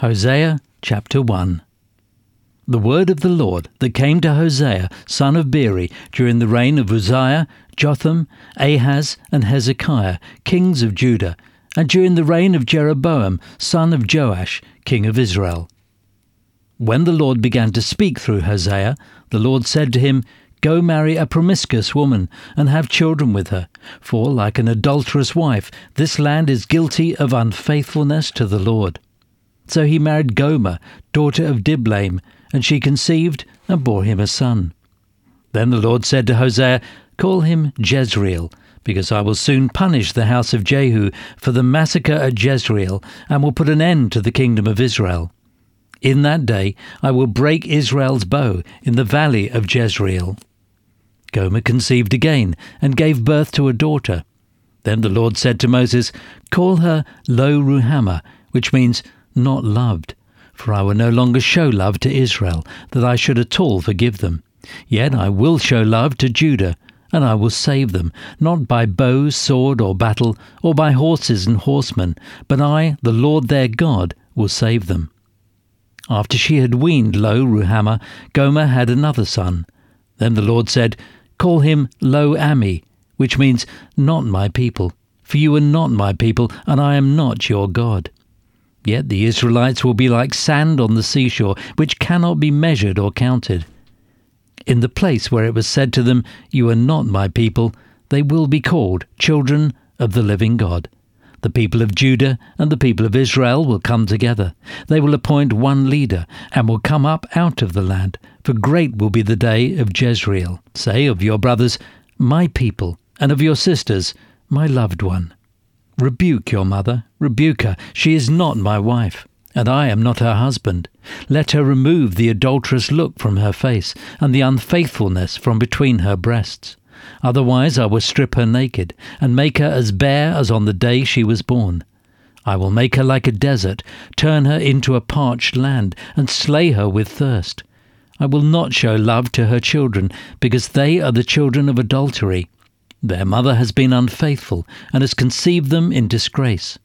Hosea chapter 1 The word of the Lord that came to Hosea, son of Beeri, during the reign of Uzziah, Jotham, Ahaz, and Hezekiah, kings of Judah, and during the reign of Jeroboam, son of Joash, king of Israel. When the Lord began to speak through Hosea, the Lord said to him, Go marry a promiscuous woman, and have children with her, for like an adulterous wife, this land is guilty of unfaithfulness to the Lord. So he married Gomer, daughter of Diblaim, and she conceived and bore him a son. Then the Lord said to Hosea, Call him Jezreel, because I will soon punish the house of Jehu for the massacre at Jezreel, and will put an end to the kingdom of Israel. In that day I will break Israel's bow in the valley of Jezreel. Gomer conceived again and gave birth to a daughter. Then the Lord said to Moses, Call her Lo Ruhamah, which means not loved, for I will no longer show love to Israel, that I should at all forgive them. Yet I will show love to Judah, and I will save them, not by bow, sword, or battle, or by horses and horsemen, but I, the Lord their God, will save them. After she had weaned Lo Ruhamah, Gomer had another son. Then the Lord said, Call him Lo Ammi, which means not my people, for you are not my people, and I am not your God. Yet the Israelites will be like sand on the seashore, which cannot be measured or counted. In the place where it was said to them, You are not my people, they will be called children of the living God. The people of Judah and the people of Israel will come together. They will appoint one leader, and will come up out of the land. For great will be the day of Jezreel. Say of your brothers, My people, and of your sisters, My loved one. Rebuke your mother, rebuke her. She is not my wife, and I am not her husband. Let her remove the adulterous look from her face, and the unfaithfulness from between her breasts. Otherwise I will strip her naked, and make her as bare as on the day she was born. I will make her like a desert, turn her into a parched land, and slay her with thirst. I will not show love to her children, because they are the children of adultery. Their mother has been unfaithful, and has conceived them in disgrace.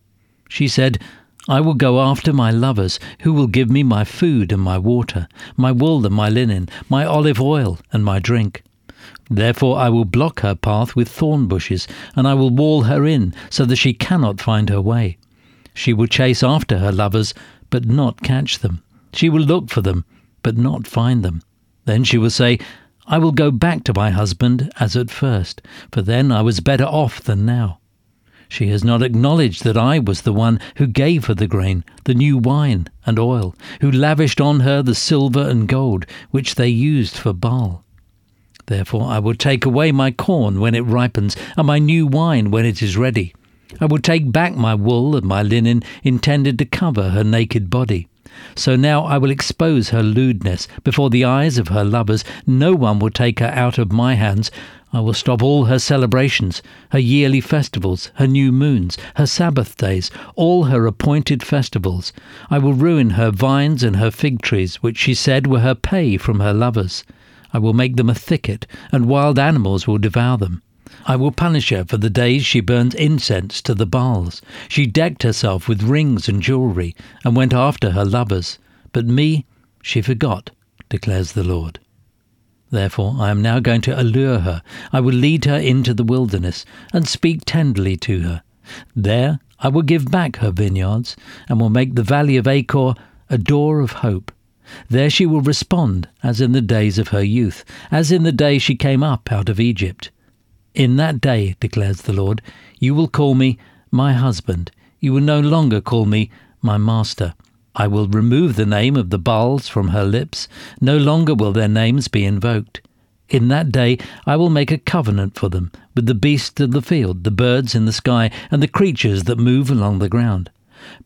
She said, I will go after my lovers, who will give me my food and my water, my wool and my linen, my olive oil and my drink. Therefore I will block her path with thorn bushes, and I will wall her in, so that she cannot find her way. She will chase after her lovers, but not catch them. She will look for them, but not find them. Then she will say, I will go back to my husband as at first, for then I was better off than now. She has not acknowledged that I was the one who gave her the grain, the new wine and oil, who lavished on her the silver and gold, which they used for Baal. Therefore I will take away my corn when it ripens, and my new wine when it is ready. I will take back my wool and my linen intended to cover her naked body. So now I will expose her lewdness before the eyes of her lovers. No one will take her out of my hands. I will stop all her celebrations, her yearly festivals, her new moons, her Sabbath days, all her appointed festivals. I will ruin her vines and her fig trees, which she said were her pay from her lovers. I will make them a thicket, and wild animals will devour them. I will punish her for the days she burned incense to the Baals. She decked herself with rings and jewelry, and went after her lovers. But me she forgot, declares the Lord. Therefore I am now going to allure her. I will lead her into the wilderness, and speak tenderly to her. There I will give back her vineyards, and will make the valley of Achor a door of hope. There she will respond as in the days of her youth, as in the day she came up out of Egypt. In that day, declares the Lord, you will call me my husband. You will no longer call me my master. I will remove the name of the Baals from her lips. No longer will their names be invoked. In that day I will make a covenant for them with the beasts of the field, the birds in the sky, and the creatures that move along the ground.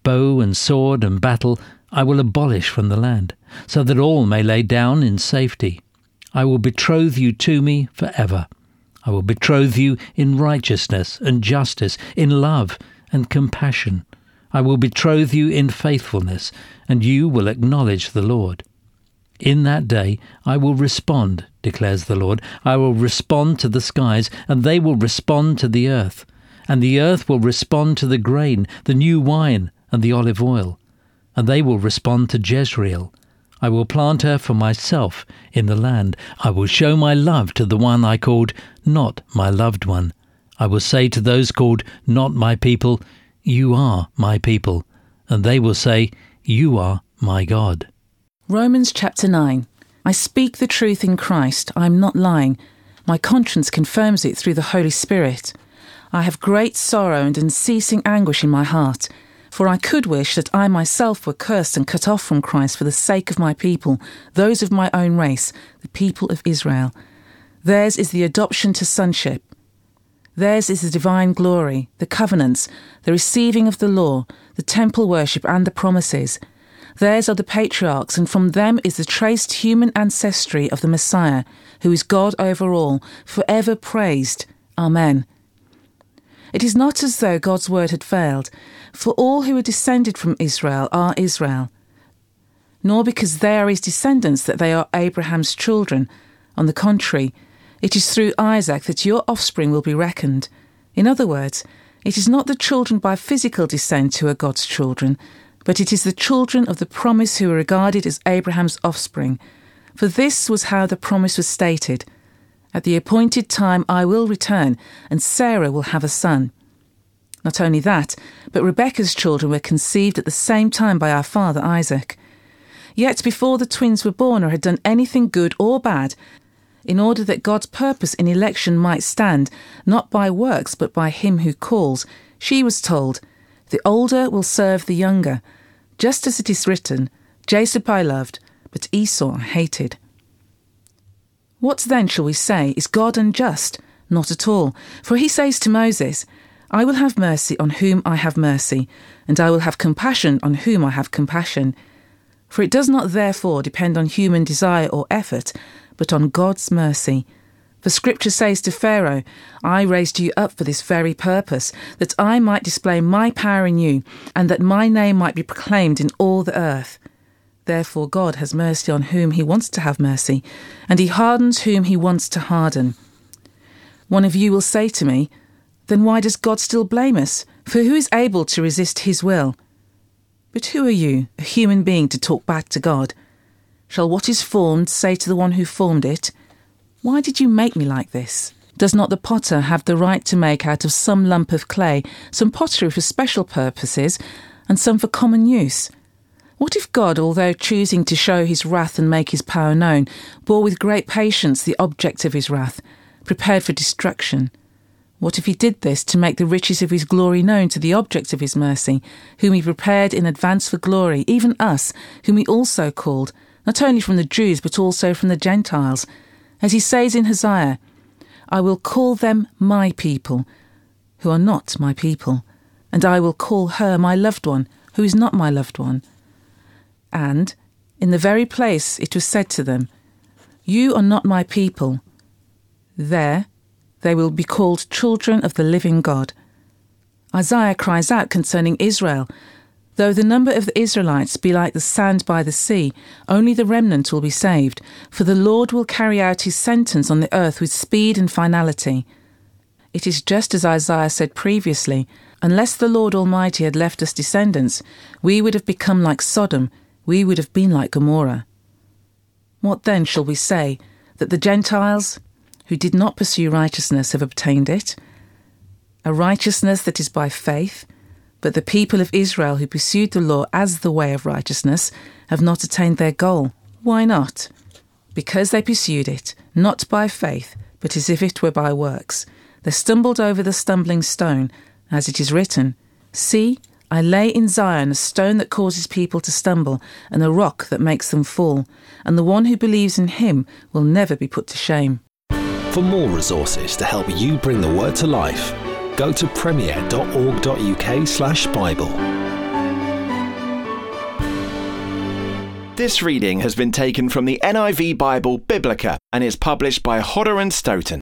Bow and sword and battle I will abolish from the land, so that all may lay down in safety. I will betroth you to me for ever. I will betroth you in righteousness and justice, in love and compassion. I will betroth you in faithfulness, and you will acknowledge the Lord. In that day I will respond, declares the Lord. I will respond to the skies, and they will respond to the earth. And the earth will respond to the grain, the new wine, and the olive oil. And they will respond to Jezreel. I will plant her for myself in the land. I will show my love to the one I called not my loved one. I will say to those called not my people, You are my people. And they will say, You are my God. Romans chapter 9. I speak the truth in Christ. I am not lying. My conscience confirms it through the Holy Spirit. I have great sorrow and unceasing anguish in my heart, for I could wish that I myself were cursed and cut off from Christ for the sake of my people, those of my own race, the people of Israel. Theirs is the adoption to sonship. Theirs is the divine glory, the covenants, the receiving of the law, the temple worship, and the promises. Theirs are the patriarchs, and from them is the traced human ancestry of the Messiah, who is God over all, forever praised. Amen. It is not as though God's word had failed, for all who are descended from Israel are Israel. Nor because they are his descendants that they are Abraham's children. On the contrary, it is through Isaac that your offspring will be reckoned. In other words, it is not the children by physical descent who are God's children, but it is the children of the promise who are regarded as Abraham's offspring. For this was how the promise was stated At the appointed time I will return, and Sarah will have a son. Not only that, but Rebekah's children were conceived at the same time by our father Isaac. Yet before the twins were born or had done anything good or bad, in order that God's purpose in election might stand, not by works but by him who calls, she was told, The older will serve the younger. Just as it is written, Jacob I loved, but Esau I hated. What then shall we say? Is God unjust? Not at all. For he says to Moses, I will have mercy on whom I have mercy, and I will have compassion on whom I have compassion. For it does not therefore depend on human desire or effort, but on God's mercy. For Scripture says to Pharaoh, I raised you up for this very purpose, that I might display my power in you, and that my name might be proclaimed in all the earth. Therefore, God has mercy on whom he wants to have mercy, and he hardens whom he wants to harden. One of you will say to me, Then why does God still blame us? For who is able to resist his will? But who are you, a human being, to talk back to God? Shall what is formed say to the one who formed it, why did you make me like this? Does not the potter have the right to make out of some lump of clay some pottery for special purposes and some for common use? What if God, although choosing to show his wrath and make his power known, bore with great patience the object of his wrath, prepared for destruction? What if he did this to make the riches of his glory known to the object of his mercy, whom he prepared in advance for glory, even us, whom he also called, not only from the Jews, but also from the Gentiles? As he says in Hosea, I will call them my people, who are not my people, and I will call her my loved one, who is not my loved one. And, in the very place it was said to them, You are not my people, there they will be called children of the living God. Isaiah cries out concerning Israel Though the number of the Israelites be like the sand by the sea, only the remnant will be saved, for the Lord will carry out his sentence on the earth with speed and finality. It is just as Isaiah said previously unless the Lord Almighty had left us descendants, we would have become like Sodom, we would have been like Gomorrah. What then shall we say? That the Gentiles, who did not pursue righteousness, have obtained it? A righteousness that is by faith? But the people of Israel who pursued the law as the way of righteousness have not attained their goal. Why not? Because they pursued it, not by faith, but as if it were by works. They stumbled over the stumbling stone, as it is written See, I lay in Zion a stone that causes people to stumble, and a rock that makes them fall, and the one who believes in him will never be put to shame. For more resources to help you bring the word to life, go to premier.org.uk/slash Bible. This reading has been taken from the NIV Bible Biblica and is published by Hodder and Stoughton.